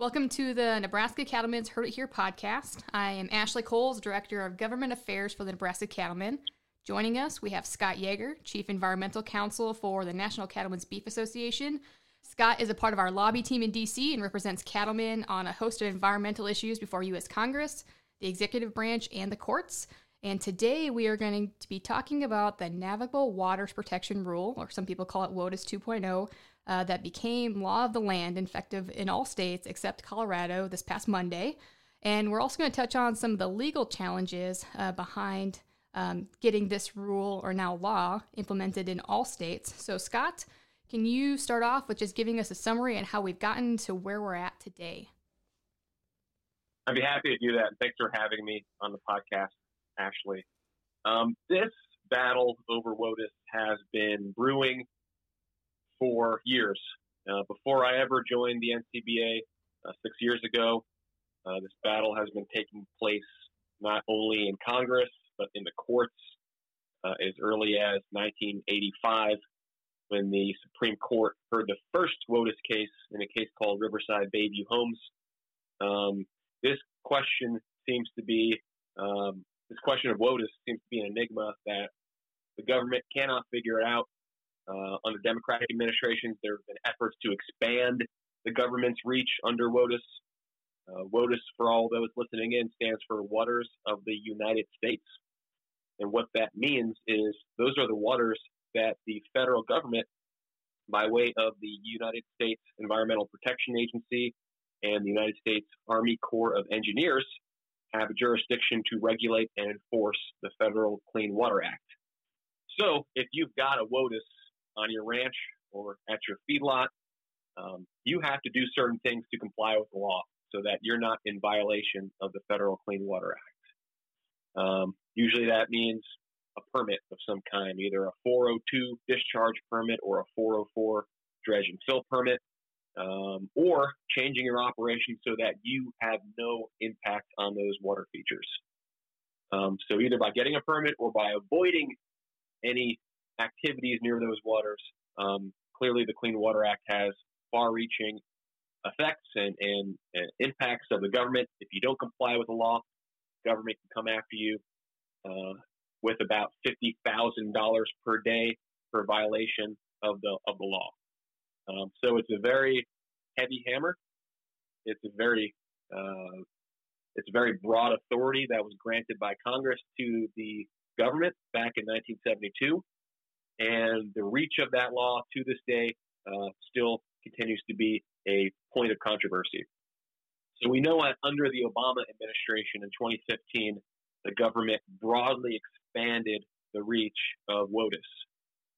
Welcome to the Nebraska Cattlemen's Heard It Here podcast. I am Ashley Coles, Director of Government Affairs for the Nebraska Cattlemen. Joining us, we have Scott Yager, Chief Environmental Counsel for the National Cattlemen's Beef Association. Scott is a part of our lobby team in D.C. and represents cattlemen on a host of environmental issues before U.S. Congress, the executive branch, and the courts. And today we are going to be talking about the Navigable Waters Protection Rule, or some people call it WOTUS 2.0, uh, that became law of the land, effective in all states except Colorado this past Monday. And we're also going to touch on some of the legal challenges uh, behind um, getting this rule or now law implemented in all states. So, Scott, can you start off with just giving us a summary and how we've gotten to where we're at today? I'd be happy to do that. Thanks for having me on the podcast, Ashley. Um, this battle over WOTUS has been brewing for years. Uh, before I ever joined the NCBA uh, six years ago, uh, this battle has been taking place not only in Congress but in the courts uh, as early as 1985 when the Supreme Court heard the first WOTUS case in a case called Riverside Bayview Homes. Um, this question seems to be um, this question of WOTUS seems to be an enigma that the government cannot figure it out uh, under Democratic administrations, there have been efforts to expand the government's reach under WOTUS. Uh, WOTUS, for all those listening in, stands for Waters of the United States. And what that means is those are the waters that the federal government, by way of the United States Environmental Protection Agency and the United States Army Corps of Engineers, have jurisdiction to regulate and enforce the Federal Clean Water Act. So if you've got a WOTUS on your ranch or at your feedlot, um, you have to do certain things to comply with the law so that you're not in violation of the Federal Clean Water Act. Um, usually that means a permit of some kind, either a 402 discharge permit or a 404 dredge and fill permit, um, or changing your operation so that you have no impact on those water features. Um, so either by getting a permit or by avoiding any activities near those waters. Um, clearly, the Clean Water Act has far-reaching effects and, and, and, impacts of the government. If you don't comply with the law, government can come after you uh, with about fifty thousand dollars per day for violation of the of the law. Um, so it's a very heavy hammer. It's a very uh, it's a very broad authority that was granted by Congress to the government back in 1972. And the reach of that law to this day uh, still continues to be a point of controversy. So we know that under the Obama administration in 2015, the government broadly expanded the reach of WOTUS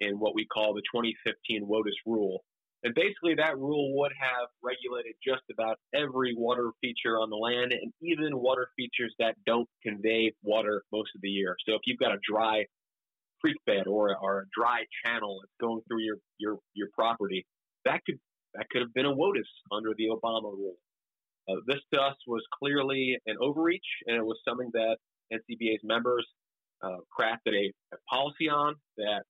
in what we call the 2015 WOTUS rule. And basically, that rule would have regulated just about every water feature on the land and even water features that don't convey water most of the year. So if you've got a dry creek bed or, or a dry channel that's going through your, your, your property, that could that could have been a WOTUS under the Obama rule. Uh, this to us was clearly an overreach, and it was something that NCBA's members uh, crafted a, a, policy on that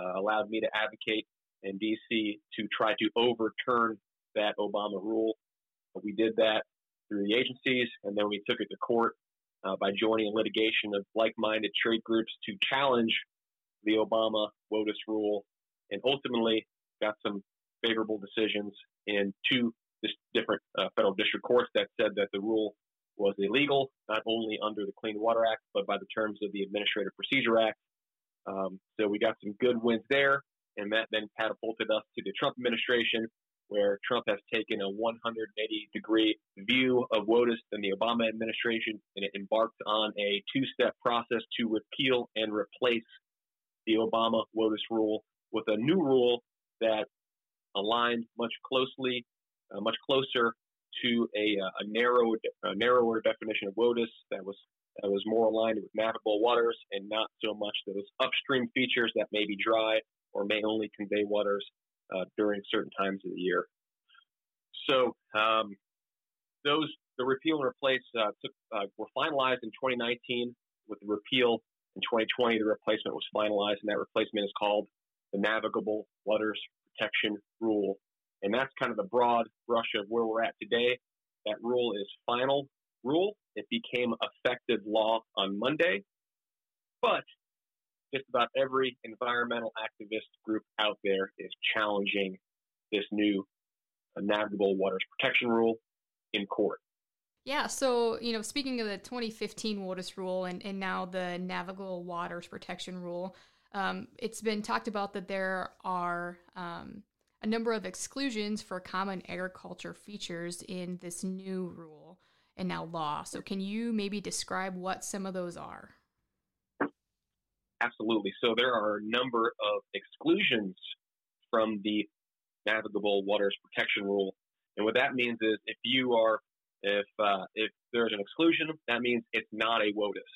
uh, allowed me to advocate in D.C. to try to overturn that Obama rule. We did that through the agencies, and then we took it to court uh, by joining a litigation of like-minded trade groups to challenge the Obama WOTUS rule, and ultimately got some favorable decisions in two different uh, federal district courts that said that the rule was illegal, not only under the Clean Water Act, but by the terms of the Administrative Procedure Act. Um, so we got some good wins there, and that then catapulted us to the Trump administration, where Trump has taken a 180 degree view of WOTUS than the Obama administration, and it embarked on a two step process to repeal and replace the Obama WOTUS rule with a new rule that aligned much closely, uh, much closer to a, uh, a narrow, a narrower definition of WOTUS that was that was more aligned with navigable waters and not so much those upstream features that may be dry or may only convey waters uh, during certain times of the year. So um, those the repeal and replace uh, took, uh, were finalized in 2019 with the repeal in 2020, the replacement was finalized, and that replacement is called the Navigable Waters Protection Rule. And that's kind of the broad brush of where we're at today. That rule is final rule. It became effective law on Monday, but just about every environmental activist group out there is challenging this new navigable waters protection rule in court. Yeah, so you know, speaking of the 2015 Waters rule and, and now the navigable waters protection rule, um, it's been talked about that there are um, a number of exclusions for common agriculture features in this new rule and now law. So, can you maybe describe what some of those are? Absolutely. So, there are a number of exclusions from the navigable waters protection rule. And what that means is if you are, if, uh, if there's an exclusion, that means it's not a WOTUS.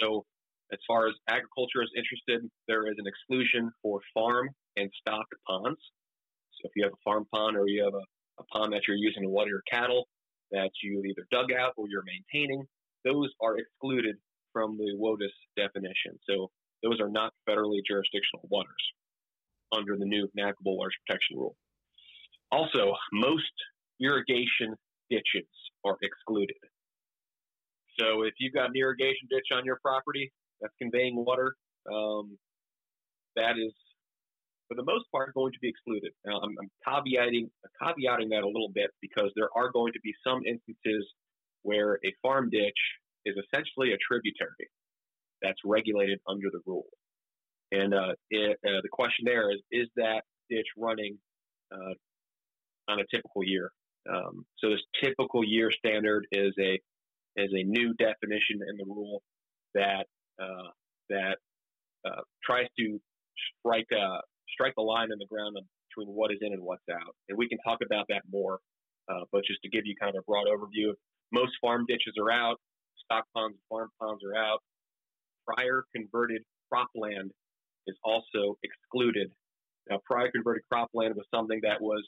So, as far as agriculture is interested, there is an exclusion for farm and stock ponds. So if you have a farm pond or you have a, a pond that you're using to water your cattle that you either dug out or you're maintaining, those are excluded from the WOTUS definition. So those are not federally jurisdictional waters under the new navigable waters protection rule. Also, most irrigation ditches are excluded. So if you've got an irrigation ditch on your property that's conveying water, um, that is for the most part, going to be excluded. Now, I'm, I'm caveating, caveating that a little bit because there are going to be some instances where a farm ditch is essentially a tributary that's regulated under the rule. And uh, it, uh, the question there is, is that ditch running uh, on a typical year? Um, so this typical year standard is a is a new definition in the rule that uh, that uh, tries to strike a strike the line in the ground between what is in and what's out. And we can talk about that more. Uh, but just to give you kind of a broad overview, most farm ditches are out, stock ponds farm ponds are out. Prior converted cropland is also excluded. Now, prior converted cropland was something that was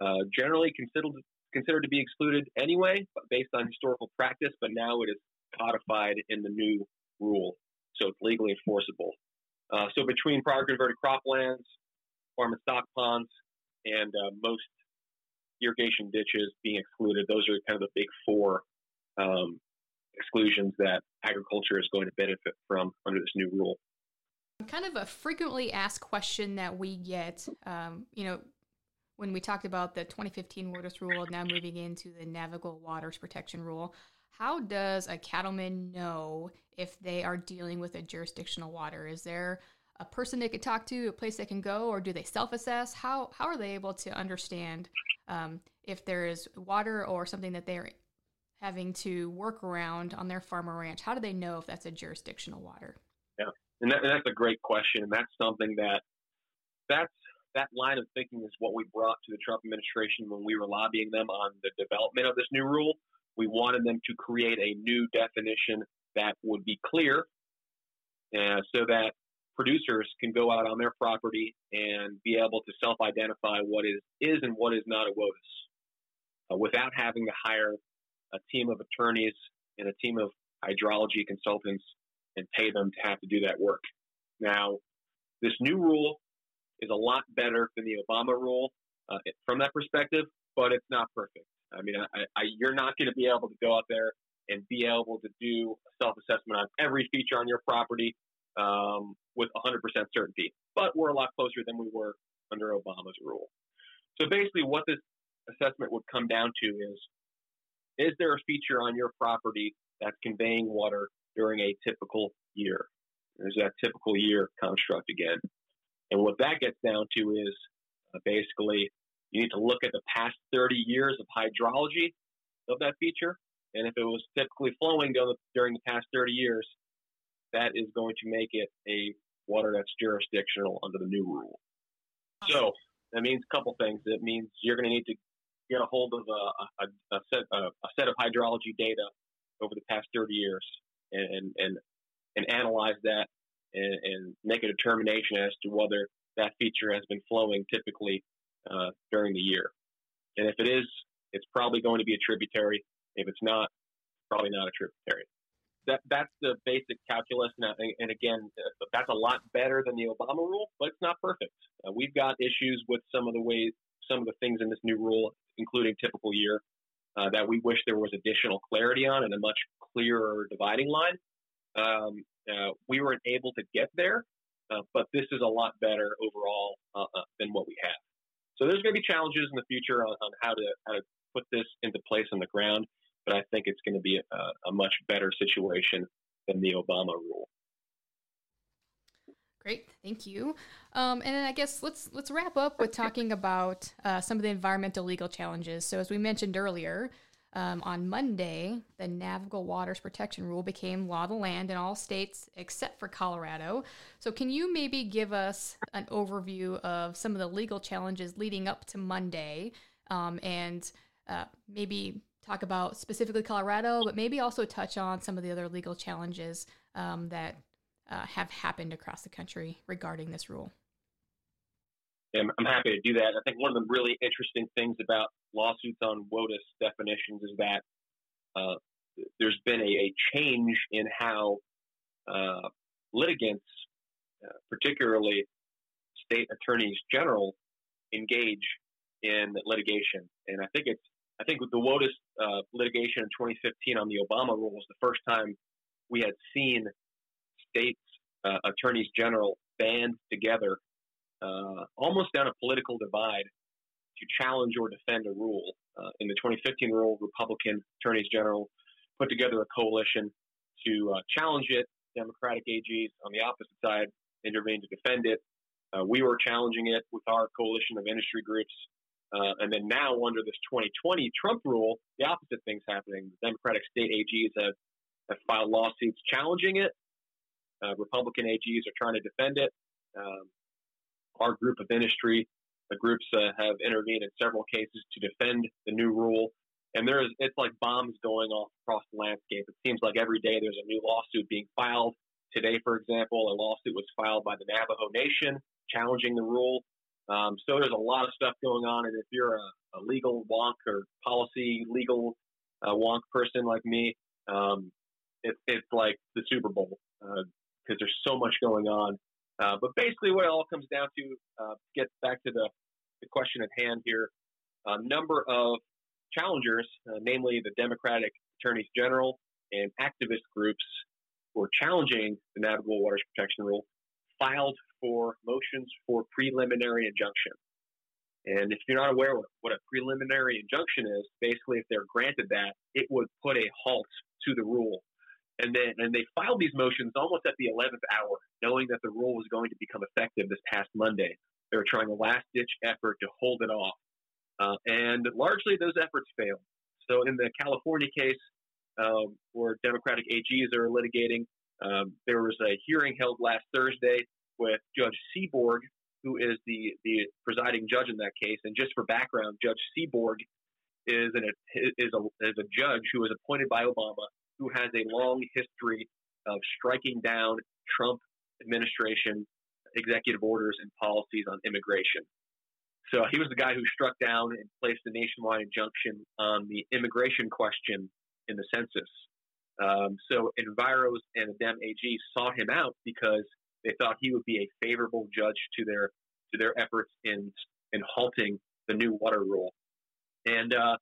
uh, generally considered considered to be excluded anyway, based on historical practice, but now it is codified in the new rule, so it's legally enforceable. Uh, so between prior converted croplands, farm and stock ponds, and uh, most irrigation ditches being excluded. Those are kind of the big four um, exclusions that agriculture is going to benefit from under this new rule. Kind of a frequently asked question that we get, um, you know, when we talked about the 2015 WOTUS rule, now moving into the navigable waters protection rule. How does a cattleman know if they are dealing with a jurisdictional water? Is there a person they could talk to, a place they can go, or do they self-assess? How how are they able to understand um, if there is water or something that they're having to work around on their farm or ranch? How do they know if that's a jurisdictional water? Yeah, and, that, and that's a great question, and that's something that that's that line of thinking is what we brought to the Trump administration when we were lobbying them on the development of this new rule. We wanted them to create a new definition that would be clear, uh, so that producers can go out on their property and be able to self-identify what is is and what is not a WOTUS, uh, without having to hire a team of attorneys and a team of hydrology consultants and pay them to have to do that work. Now, this new rule is a lot better than the Obama rule uh, from that perspective, but it's not perfect. I mean, I, I, you're not going to be able to go out there and be able to do a self-assessment on every feature on your property um, with 100% certainty. But we're a lot closer than we were under Obama's rule. So basically, what this assessment would come down to is is there a feature on your property that's conveying water during a typical year? There's that typical year construct again. And what that gets down to is uh, basically you need to look at the past 30 years of hydrology of that feature. And if it was typically flowing during the past 30 years, that is going to make it a water that's jurisdictional under the new rule. So that means a couple things. It means you're going to need to get a hold of a, a, a set, a, set of hydrology data over the past 30 years and, and, and analyze that and, and make a determination as to whether that feature has been flowing typically uh, during the year. And if it is, it's probably going to be a tributary. If it's not, probably not a tributary that that's the basic calculus. And, and again, that's a lot better than the Obama rule, but it's not perfect. Uh, we've got issues with some of the ways, some of the things in this new rule, including typical year. uh, that we wish there was additional clarity on and a much clearer dividing line. Um, uh, we weren't able to get there, uh, but this is a lot better overall uh, uh, than what we have. So there's going to be challenges in the future on, on, how to how to put this into place on the ground, but I think it's going to be a, a much better situation than the Obama rule. Great, thank you. Um, and then I guess let's let's wrap up with talking about uh, some of the environmental legal challenges. So as we mentioned earlier, um, on Monday, the Navigable Waters Protection Rule became law of the land in all states except for Colorado. So can you maybe give us an overview of some of the legal challenges leading up to Monday, um, and uh, maybe talk about specifically Colorado, but maybe also touch on some of the other legal challenges um, that uh, have happened across the country regarding this rule. I'm happy to do that. I think one of the really interesting things about lawsuits on WOTUS definitions is that uh, there's been a, a, change in how uh, litigants, uh, particularly state attorneys general, engage in litigation. And I think it's I think with the WOTUS uh, litigation in 2015 on the Obama rule was the first time we had seen states uh, attorneys general band together, uh, almost down a political divide, to challenge or defend a rule. Uh, in the 2015 rule, Republican attorneys general put together a coalition to uh, challenge it. Democratic AGs on the opposite side intervened to defend it. Uh, we were challenging it with our coalition of industry groups. Uh, and then now, under this 2020 Trump rule, the opposite thing's happening. The Democratic state AGs have, have filed lawsuits challenging it. Uh, Republican AGs are trying to defend it. Um, our group of industry the groups uh, have intervened in several cases to defend the new rule. And there's it's like bombs going off across the landscape. It seems like every day there's a new lawsuit being filed. Today, for example, a lawsuit was filed by the Navajo Nation challenging the rule. Um, so there's a lot of stuff going on. And if you're a, a legal wonk or policy legal uh, wonk person like me, um, it, it's like the Super Bowl because uh, there's so much going on. Uh, but basically, what it all comes down to uh, gets back to the, the question at hand here. A number of challengers, uh, namely the Democratic attorneys general and activist groups who are challenging the Navigable Waters Protection Rule, filed for motions for preliminary injunction. And if you're not aware what a preliminary injunction is, basically, if they're granted that, it would put a halt to the rule. And then, and they filed these motions almost at the 11th hour, knowing that the rule was going to become effective this past Monday. They were trying a last ditch effort to hold it off. Uh, and largely those efforts failed. So in the California case, um, where Democratic AGs are litigating, um, there was a hearing held last Thursday with Judge Seeborg, who is the, the presiding judge in that case. And just for background, Judge Seeborg is, an, is, a, is a judge who was appointed by Obama, who has a long history of striking down Trump administration executive orders and policies on immigration. So he was the guy who struck down and placed a nationwide injunction on the immigration question in the census. Um, so Enviros and the Dem AG sought him out because they thought he would be a favorable judge to their to their efforts in in halting the new water rule. And uh,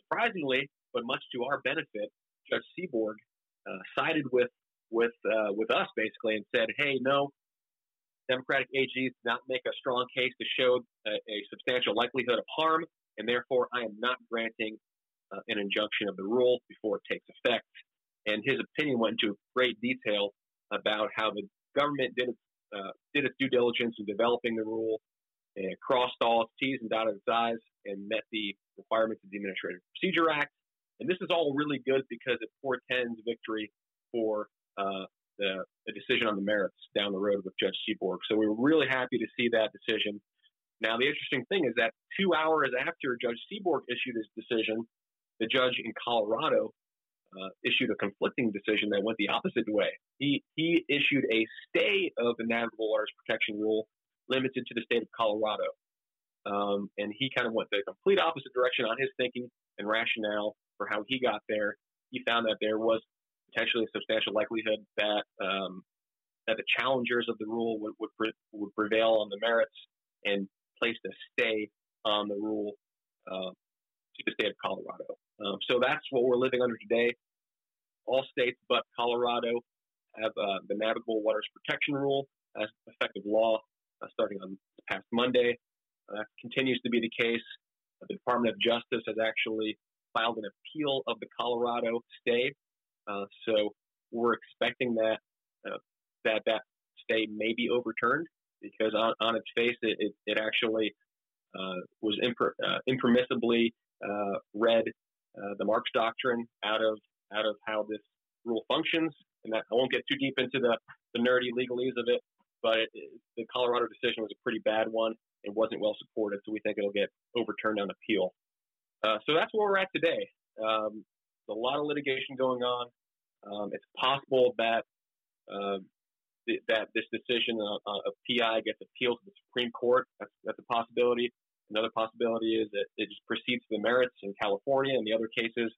surprisingly, but much to our benefit, Judge Seeborg uh, sided with with uh, with us basically and said, "Hey, no, Democratic AGs did not make a strong case to show a, a substantial likelihood of harm, and therefore I am not granting uh, an injunction of the rule before it takes effect. And his opinion went into great detail about how the government did its, uh, did its due diligence in developing the rule and crossed all its T's and dotted its I's and met the requirements of the Administrative Procedure Act. And this is all really good because it portends victory for uh, the, the decision on the merits down the road with Judge Seeborg. So we were really happy to see that decision. Now, the interesting thing is that two hours after Judge Seeborg issued his decision, the judge in Colorado uh, issued a conflicting decision that went the opposite way. He, he issued a stay of the Navigable Waters Protection Rule limited to the state of Colorado. Um, and he kind of went the complete opposite direction on his thinking and rationale for how he got there. He found that there was potentially a substantial likelihood that um, that the challengers of the rule would would, pre- would, prevail on the merits and placed a stay on the rule uh, to the state of Colorado. Um, so that's what we're living under today. All states but Colorado have uh, the Navigable Waters Protection Rule as effective law uh, starting on past Monday. Uh, that continues to be the case. the Department of Justice has actually filed an appeal of the Colorado stay. Uh, so we're expecting that uh, that that stay may be overturned because on, on its face it, it, it actually uh, was imper, uh, impermissibly uh, read uh, the Marks doctrine out of out of how this rule functions. And that I won't get too deep into the, the nerdy legalese of it, but it, the Colorado decision was a pretty bad one It wasn't well supported. So we think it'll get overturned on appeal. Uh, so that's where we're at today. Um, a lot of litigation going on. Um, it's possible that uh, th- that this decision uh, of PI gets appealed to the Supreme Court. That's, that's a possibility. Another possibility is that it just proceeds to the merits in California and the other cases,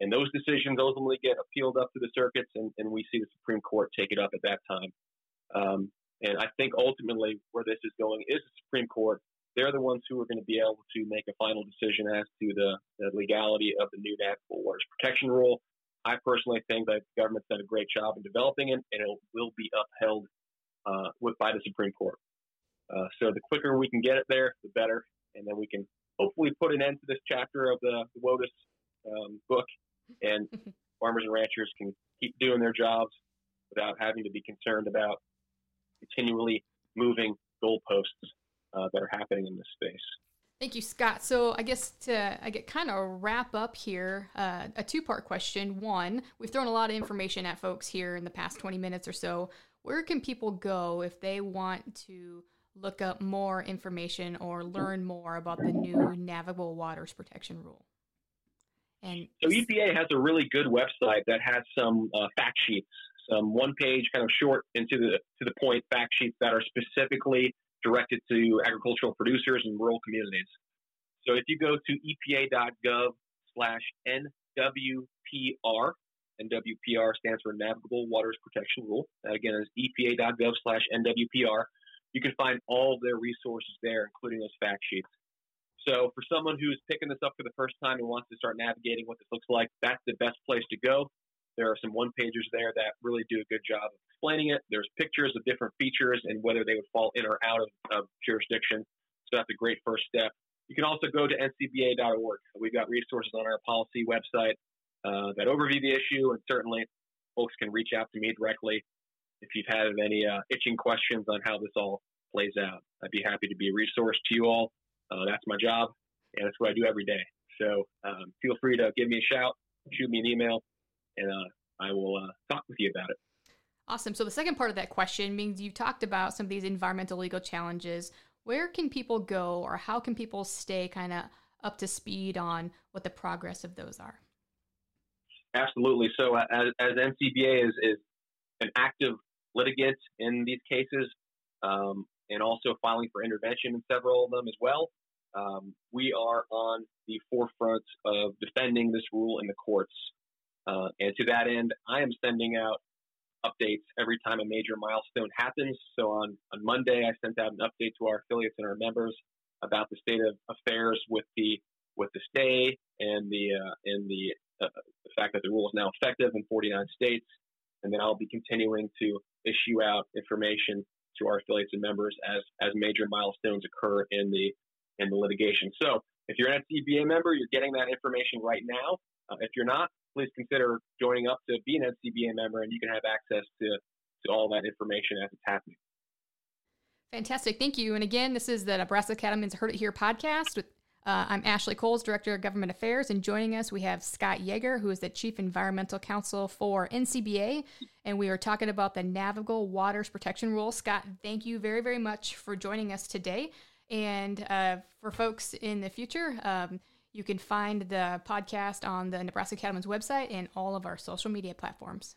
and those decisions ultimately get appealed up to the circuits, and, and we see the Supreme Court take it up at that time. Um, and I think ultimately where this is going is the Supreme Court. They're the ones who are going to be able to make a final decision as to the, the legality of the new Navigable Waters Protection Rule. I personally think that the government's done a great job in developing it, and it will be upheld uh, with, by the Supreme Court. Uh, so the quicker we can get it there, the better, and then we can hopefully put an end to this chapter of the, the WOTUS um, book, and farmers and ranchers can keep doing their jobs without having to be concerned about continually moving goalposts uh, that are happening in this space. Thank you, Scott. So I guess to I get kind of wrap up here, uh, a two-part question. One, we've thrown a lot of information at folks here in the past 20 minutes or so. Where can people go if they want to look up more information or learn more about the new Navigable Waters Protection Rule? And so EPA has a really good website that has some uh, fact sheets, some one-page, kind of short and to the to the point fact sheets that are specifically directed to agricultural producers and rural communities. So if you go to epa.gov slash NWPR, NWPR stands for Navigable Waters Protection Rule. That again is epa.gov slash NWPR. You can find all their resources there, including those fact sheets. So for someone who's picking this up for the first time and wants to start navigating what this looks like, that's the best place to go. There are some one pagers there that really do a good job of explaining it. There's pictures of different features and whether they would fall in or out of, of jurisdiction. So that's a great first step. You can also go to ncba.org. We've got resources on our policy website uh, that overview the issue, and certainly folks can reach out to me directly if you've had any uh, itching questions on how this all plays out. I'd be happy to be a resource to you all. Uh, that's my job, and that's what I do every day. So um, feel free to give me a shout, shoot me an email, and uh, I will uh, talk with you about it. Awesome. So the second part of that question means you talked about some of these environmental legal challenges. Where can people go, or how can people stay kind of up to speed on what the progress of those are? Absolutely. So uh, as, as NCBA is, is an active litigant in these cases, um, and also filing for intervention in several of them as well. Um, we are on the forefront of defending this rule in the courts. Uh, and to that end, I am sending out updates every time a major milestone happens. So on, on Monday, I sent out an update to our affiliates and our members about the state of affairs with the with the stay and the uh, and the uh, the fact that the rule is now effective in 49 states. And then I'll be continuing to issue out information to our affiliates and members as as major milestones occur in the in the litigation. So if you're an NCBA member, you're getting that information right now. Uh, if you're not, please consider joining up to be an NCBA member, and you can have access to to all that information as it's happening. Fantastic, thank you. And again, this is the Nebraska Cattlemen's Heard It Here podcast with uh, I'm Ashley Coles, Director of Government Affairs, and joining us we have Scott Yager, who is the Chief Environmental Counsel for NCBA, and we are talking about the Navigable Waters Protection Rule. Scott, thank you very, very much for joining us today. And uh, for folks in the future, um, you can find the podcast on the Nebraska Cattlemen's website and all of our social media platforms.